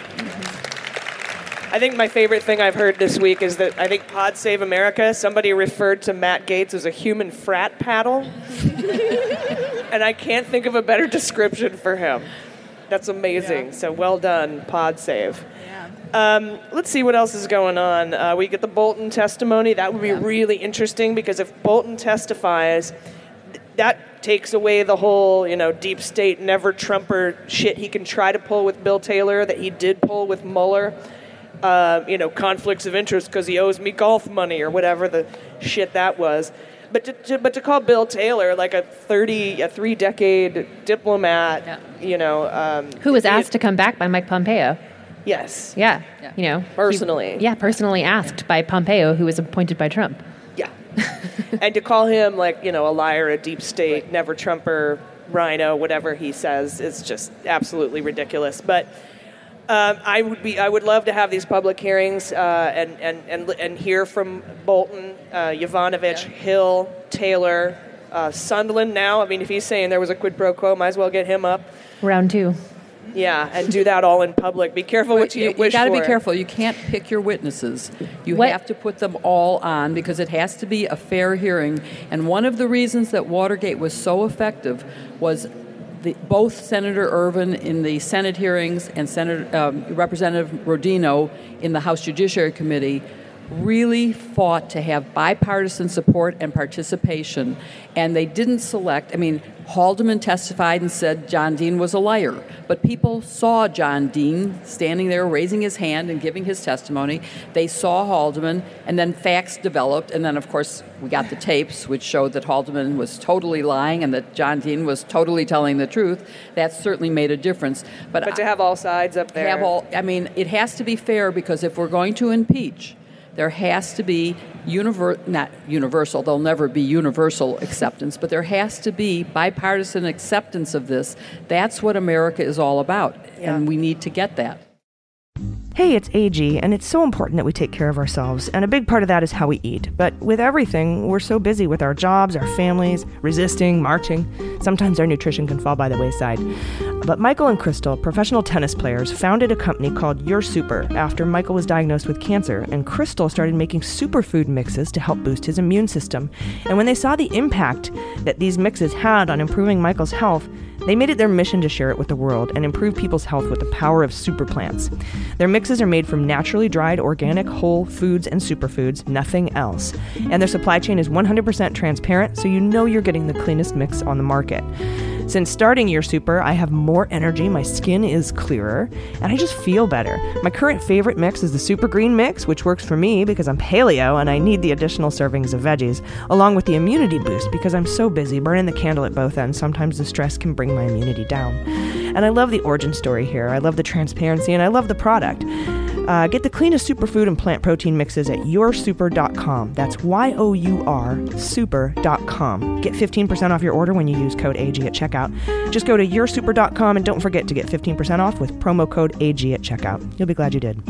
S6: I think my favorite thing I've heard this week is that I think Pod Save America, somebody referred to Matt Gaetz as a human frat paddle. and I can't think of a better description for him. That's amazing. So well done, Pod Save. Um, let's see what else is going on. Uh, we get the Bolton testimony. That would be really interesting because if Bolton testifies, th- that takes away the whole, you know, deep state, never Trumper shit he can try to pull with Bill Taylor that he did pull with Mueller. Uh, you know, conflicts of interest because he owes me golf money or whatever the shit that was. But to, to, but to call Bill Taylor like a thirty, a three decade diplomat, you know, um,
S9: Who was
S6: he-
S9: asked to come back by Mike Pompeo?
S6: Yes.
S9: Yeah. You know, he-
S6: Personally.
S9: yeah, personally asked by Pompeo, who was appointed by Trump.
S6: Yeah. and to call him like, you know, a liar, a deep state, never Trumper, rhino, whatever he says, is just absolutely ridiculous. But um, I would be, I would love to have these public hearings uh, and, and, and, and hear from Bolton, uh, Yovanovitch, Hill, Taylor, uh, Sondland now. I mean, if he's saying there was a quid pro quo, might as well get him up.
S9: Round two.
S6: Yeah, and do that all in public. Be careful what you,
S8: You,
S6: wish
S8: got to be careful. You can't pick your witnesses. You
S9: What-
S8: have to put them all on because it has to be a fair hearing. And one of the reasons that Watergate was so effective was the, both Senator Ervin in the Senate hearings and Senator um, Representative Rodino in the House Judiciary Committee really fought to have bipartisan support and participation. And they didn't select, I mean, Haldeman testified and said John Dean was a liar. But people saw John Dean standing there raising his hand and giving his testimony. They saw Haldeman, and then facts developed. And then, of course, we got the tapes, which showed that Haldeman was totally lying and that John Dean was totally telling the truth. That certainly made a difference. But,
S6: But to have all sides up there.
S8: have all, I mean, it has to be fair because if we're going to impeach, There has to be univer- not universal, there'll never be universal acceptance, but there has to be bipartisan acceptance of this. That's what America is all about, and we need to get that.
S1: Hey, it's AG, and it's so important that we take care of ourselves, and a big part of that is how we eat. But with everything, we're so busy with our jobs, our families, resisting, marching. Sometimes our nutrition can fall by the wayside. But Michael and Crystal, professional tennis players, founded a company called Your Super after Michael was diagnosed with cancer, and Crystal started making superfood mixes to help boost his immune system. And when they saw the impact that these mixes had on improving Michael's health, they made it their mission to share it with the world and improve people's health with the power of super plants. Their mixes are made from naturally dried organic whole foods and superfoods, nothing else. And their supply chain is 100% transparent, so you know you're getting the cleanest mix on the market. Since starting Your Super, I have more energy, my skin is clearer, and I just feel better. My current favorite mix is the Super Green Mix, which works for me because I'm paleo and I need the additional servings of veggies, along with the immunity boost because I'm so busy burning the candle at both ends. Sometimes the stress can bring my immunity down. And I love the origin story here. I love the transparency and I love the product. Uh, get the cleanest superfood and plant protein mixes at yoursuper.com. That's Y O U R super.com. Get 15% off your order when you use code AG at checkout. Just go to yoursuper.com and don't forget to get 15% off with promo code AG at checkout. You'll be glad you did.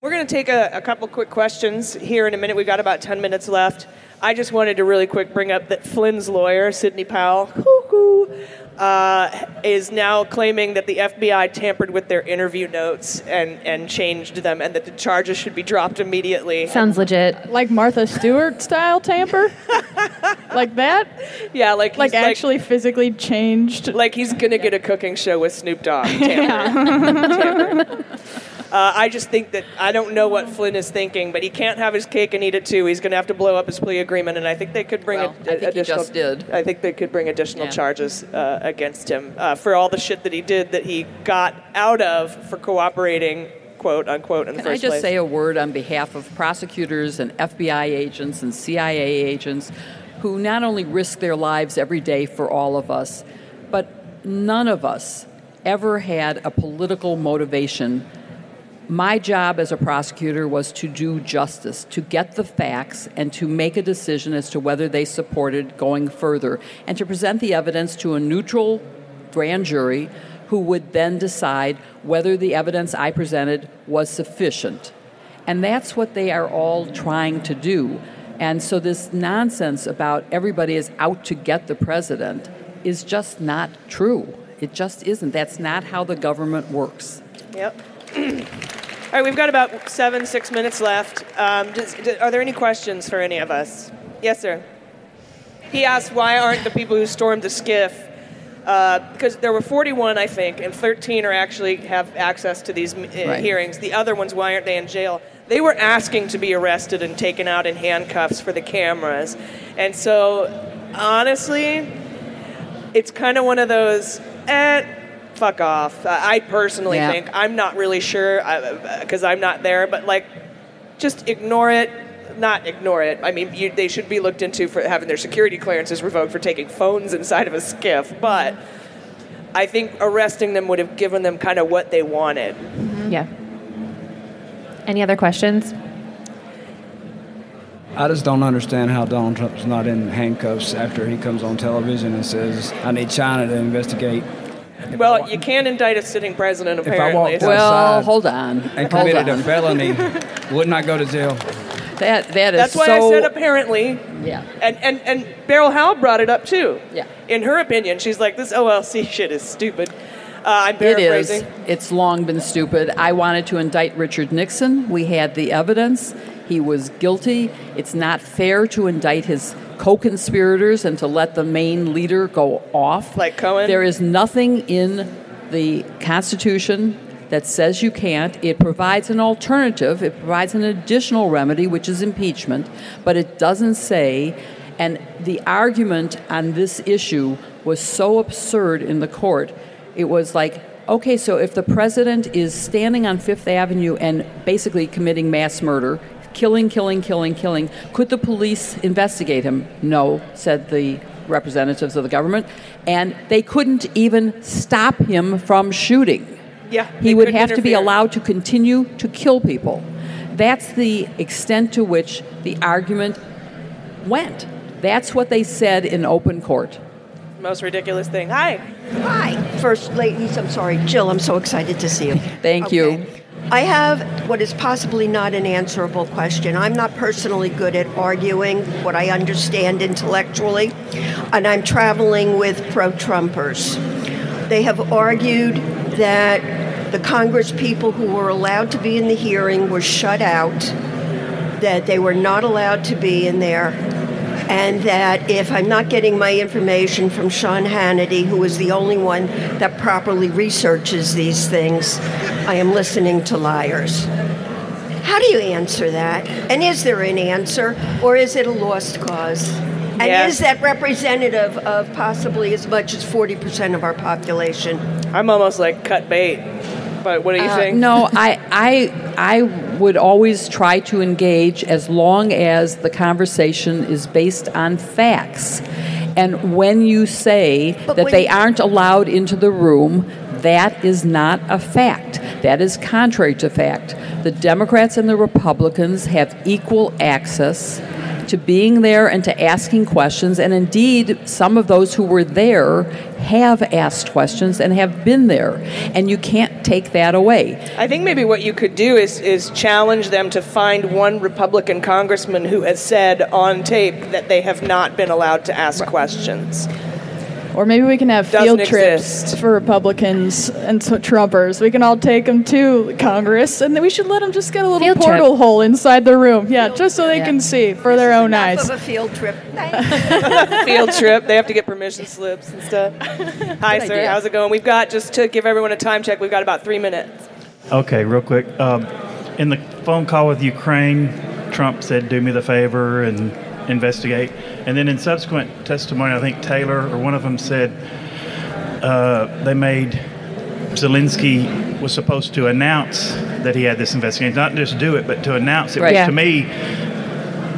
S6: We're going to take a, a couple quick questions here in a minute. We've got about 10 minutes left. I just wanted to really quick bring up that Flynn's lawyer, Sidney Powell, uh, is now claiming that the FBI tampered with their interview notes and, and changed them and that the charges should be dropped immediately.
S9: Sounds legit.
S7: Like Martha Stewart style tamper? like that?
S6: Yeah, like
S7: Like
S6: he's like-
S7: actually physically changed.
S6: Like he's gonna get a cooking show with Snoop Dogg. Tamper. Uh, I just think that I don't know what Flynn is thinking, but he can't have his cake and eat it too. He's going to have to blow up his plea agreement, and I think they could bring.
S8: Well,
S6: a,
S8: I think he
S6: additional,
S8: just did.
S6: I think they could bring additional
S8: Yeah.
S6: charges uh, against him uh, for all the shit that he did that he got out of for cooperating, quote unquote, in the
S8: Can I just
S6: place.
S8: say a word on behalf of prosecutors and FBI agents and CIA agents who not only risk their lives every day for all of us, but none of us ever had a political motivation. My job as a prosecutor was to do justice, to get the facts, and to make a decision as to whether they supported going further, and to present the evidence to a neutral grand jury who would then decide whether the evidence I presented was sufficient. And that's what they are all trying to do. And so, this nonsense about everybody is out to get the president is just not true. It just isn't. That's not how the government works.
S6: Yep. All right, we've got about seven, six minutes left. Um, does, do- are there any questions for any of us? Yes, sir. He asked why aren't the people who stormed the SCIF, uh, because there were 41, I think, and 13 are actually have access to these uh,
S8: Right.
S6: hearings. The other ones, why aren't they in jail? They were asking to be arrested and taken out in handcuffs for the cameras. And so, honestly, it's kind of one of those, eh, fuck off. Uh, I personally
S8: Yeah.
S6: think I'm not really sure because I'm not there, but like, just ignore it. Not ignore it. I mean, you, they should be looked into for having their security clearances revoked for taking phones inside of a SCIF. But I think arresting them would have given them kind of what they wanted.
S9: Yeah. Any other questions?
S10: I just don't understand how Donald Trump's not in handcuffs after he comes on television and says, I need China to investigate.
S6: Well, you can't indict a sitting president,
S10: If I
S6: apparently.
S10: walked
S8: Well, hold on.
S10: and
S8: Hold
S10: committed
S8: on.
S10: a felony, wouldn't I go to jail?
S8: That that is
S6: That's why
S8: so.
S6: I said apparently.
S8: Yeah.
S6: And and and Beryl Howell brought it up too.
S8: Yeah.
S6: In her opinion, she's like, this OLC shit is stupid. Uh, I'm
S8: It is. It's long been stupid. I wanted to indict Richard Nixon. We had the evidence. He was guilty. It's not fair to indict his co-conspirators and to let the main leader go off.
S6: Like Cohen?
S8: There is nothing in the Constitution that says you can't. It provides an alternative. It provides an additional remedy, which is impeachment, but it doesn't say. And the argument on this issue was so absurd in the court. It was like, okay, so if the president is standing on Fifth Avenue and basically committing mass murder, killing, killing, killing, killing, could the police investigate him? No, said the representatives of the government. And they couldn't even stop him from shooting.
S6: Yeah,
S8: He
S6: they
S8: would
S6: couldn't
S8: have to be allowed to continue to kill people. That's the extent to which the argument went. That's what they said in open court.
S6: Most ridiculous thing. Hi.
S11: Hi, First Ladies. I'm sorry, Jill. I'm so excited to see you.
S8: Thank you.
S11: I have what is possibly not an answerable question. I'm not personally good at arguing what I understand intellectually, and I'm traveling with pro Trumpers. They have argued that the Congress people who were allowed to be in the hearing were shut out, that they were not allowed to be in there, and that if I'm not getting my information from Sean Hannity, who is the only one that properly researches these things, I am listening to liars. How do you answer that? And is there an answer, or is it a lost cause? And is that representative of possibly as much as 40% of our population?
S6: I'm almost like cut bait. But what do you
S8: Uh,
S6: think?
S8: No, I, I, I would always try to engage as long as the conversation is based on facts. And when you say
S11: But
S8: that they
S11: you-
S8: aren't allowed into the room, that is not a fact. That is contrary to fact. The Democrats and the Republicans have equal access to being there and to asking questions. And indeed, some of those who were there have asked questions and have been there. And you can't take that away.
S6: I think maybe what you could do is is challenge them to find one Republican congressman who has said on tape that they have not been allowed to ask questions.
S7: Or maybe we can have
S6: Doesn't
S7: field trips
S6: exist.
S7: for Republicans and so Trumpers. We can all take them to Congress, and then we should let them just get a little
S9: Field trip.
S7: portal hole inside the room. Yeah, just so they
S8: Yeah.
S7: can see for their own
S11: Enough
S7: eyes.
S11: of a field trip.
S6: Field trip. They have to get permission slips and stuff. Hi,
S8: Good
S6: sir.
S8: idea.
S6: How's it going? We've got just to give everyone a time check. We've got about three minutes.
S12: Okay, real quick. Um, in the phone call with Ukraine, Trump said, "Do me the favor and investigate." And then in subsequent testimony, I think Taylor or one of them said uh, they made Zelensky was supposed to announce that he had this investigation, not just do it, but to announce it.
S8: Right.
S12: Which
S8: Yeah.
S12: to me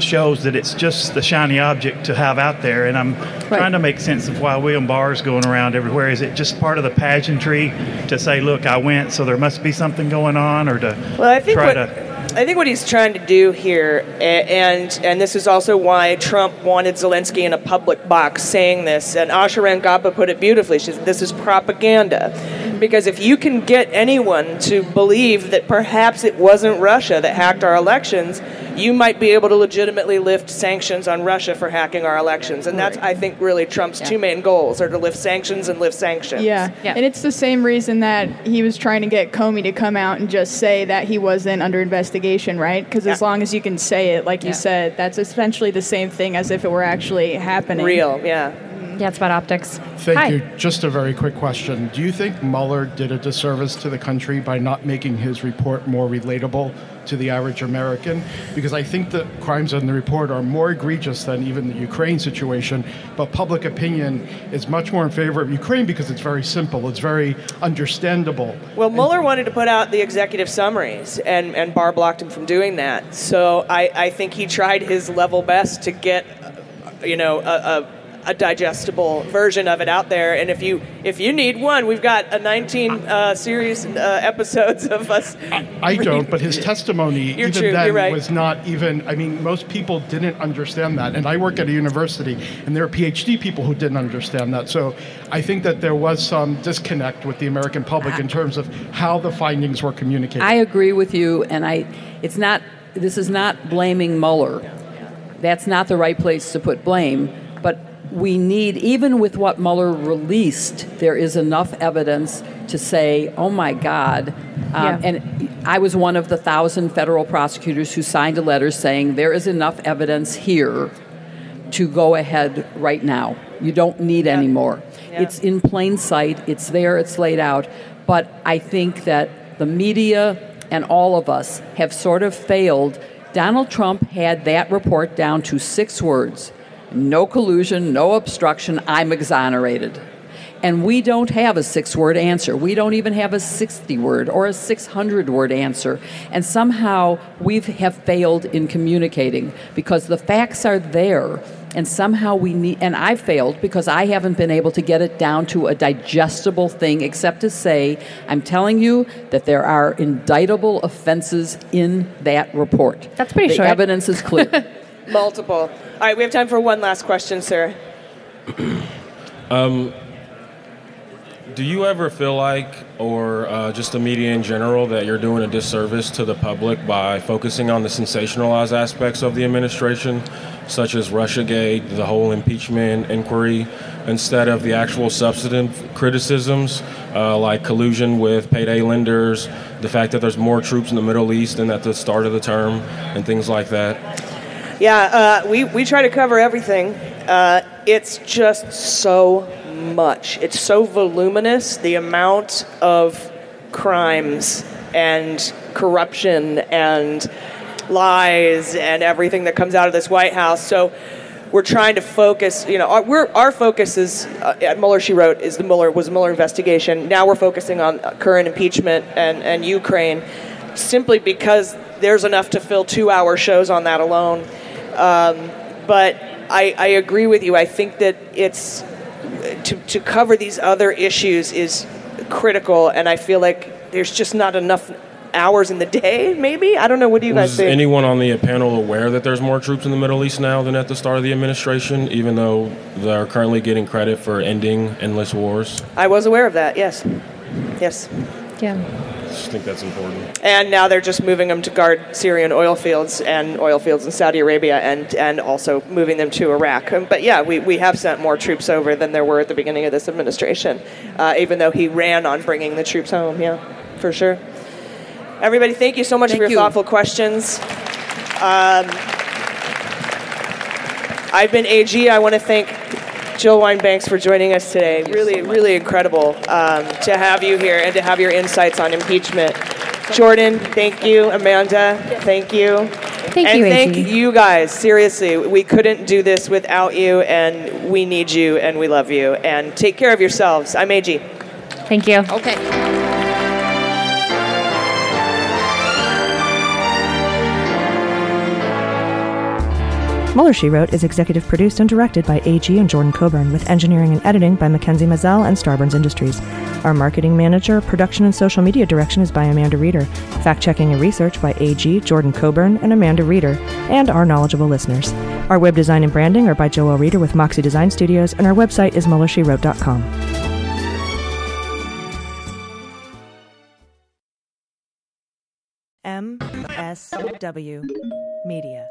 S12: shows that it's just the shiny object to have out there. And I'm trying to make sense of why William Barr is going around everywhere. Is it just part of the pageantry to say, "Look, I went, so there must be something going on," or to
S6: Well, I think
S12: try
S6: what,
S12: to
S6: I think what he's trying to do here, and and this is also why Trump wanted Zelensky in a public box saying this. And Asha Rangappa put it beautifully. She said, "This is propaganda." Because if you can get anyone to believe that perhaps it wasn't Russia that hacked our elections, you might be able to legitimately lift sanctions on Russia for hacking our elections. And that's, I think, really Trump's two main goals are to lift sanctions and lift sanctions.
S7: Yeah. yeah. and it's the same reason that he was trying to get Comey to come out and just say that he wasn't under investigation, right? Because as long as you can say it, like you said, that's essentially the same thing as if it were actually happening.
S6: Real, yeah.
S9: Yeah, it's about optics.
S13: Thank
S9: Hi.
S13: you. Just a very quick question. Do you think Mueller did a disservice to the country by not making his report more relatable to the average American? Because I think the crimes in the report are more egregious than even the Ukraine situation, but public opinion is much more in favor of Ukraine because it's very simple, it's very understandable.
S6: Well, Mueller wanted to put out the executive summaries, and, and Barr blocked him from doing that. So I, I think he tried his level best to get, uh, you know, a, a, a digestible version of it out there. And if you if you need one, we've got a 19 uh, series uh, episodes of us.
S13: I don't, but his testimony
S6: You're
S13: even
S6: true,
S13: then
S6: you're right.
S13: was not even. I mean, most people didn't understand that, and I work at a university, and there are PhD people who didn't understand that. So I think that there was some disconnect with the American public in terms of how the findings were communicated.
S8: I agree with you, and I. It's not. This is not blaming Mueller. That's not the right place to put blame. We need, even with what Mueller released, there is enough evidence to say, "Oh my God!" Um,
S9: Yeah.
S8: And I was one of the thousand federal prosecutors who signed a letter saying there is enough evidence here to go ahead right now. You don't need any more. It's in plain sight, it's there, it's laid out. But I think that the media and all of us have sort of failed. Donald Trump had that report down to six words no collusion, no obstruction, I'm exonerated. And we don't have a six word answer. We don't even have a 60 word or a 600 word answer. And somehow we have failed in communicating because the facts are there and somehow we need and i failed because i haven't been able to get it down to a digestible thing except to say i'm telling you that there are indictable offenses in that report
S9: that's pretty
S8: the
S9: short
S8: evidence is clear
S6: multiple all right we have time for one last question sir
S14: um, do you ever feel like, or uh, just the media in general, that you're doing a disservice to the public by focusing on the sensationalized aspects of the administration, such as Russiagate, the whole impeachment inquiry, instead of the actual substantive criticisms, uh, like collusion with payday lenders, the fact that there's more troops in the Middle East than at the start of the term, and things like that?
S6: Yeah, uh, we, we try to cover everything. Uh, it's just so much. It's so voluminous, the amount of crimes and corruption and lies and everything that comes out of this White House. So we're trying to focus. You know, our, our focus is uh, at Mueller. She wrote is the Mueller was the Mueller investigation. Now we're focusing on current impeachment and and Ukraine, simply because there's enough to fill two-hour shows on that alone. Um, but I, I agree with you. I think that it's to, to cover these other issues is critical, and I feel like there's just not enough hours in the day, maybe? I don't know. What do you
S14: Was
S6: guys think?
S14: Is anyone on the panel aware that there's more troops in the Middle East now than at the start of the administration, even though they're currently getting credit for ending endless wars?
S6: I was aware of that, yes. Yes.
S9: Yeah.
S14: I just think that's important.
S6: And now they're just moving them to guard Syrian oil fields and oil fields in Saudi Arabia and, and also moving them to Iraq. Um, But yeah, we, we have sent more troops over than there were at the beginning of this administration, uh, even though he ran on bringing the troops home. Yeah, for sure. Everybody, thank you so much
S8: Thank
S6: for your
S8: you.
S6: thoughtful questions. Um, I've been AG. I want to thank Jill Wine-Banks for joining us today. Really, really incredible um, to have you here and to have your insights on impeachment. Jordan, thank you. Amanda, thank you.
S9: Thank you.
S6: and
S9: you,
S6: thank
S9: AG.
S6: you guys. Seriously, we couldn't do this without you, and we need you, and we love you. And take care of yourselves. I'm AG.
S9: Thank you.
S8: Okay.
S1: Mueller, She Wrote is executive produced and directed by AG and Jordan Coburn, with engineering and editing by Mackenzie Mazzell and Starburns Industries. Our marketing manager, production, and social media direction is by Amanda Reeder. Fact checking and research by AG, Jordan Coburn, and Amanda Reeder, and our knowledgeable listeners. Our web design and branding are by Joel Reeder with Moxie Design Studios, and our website is MuellerSheWrote.com. MSW Media.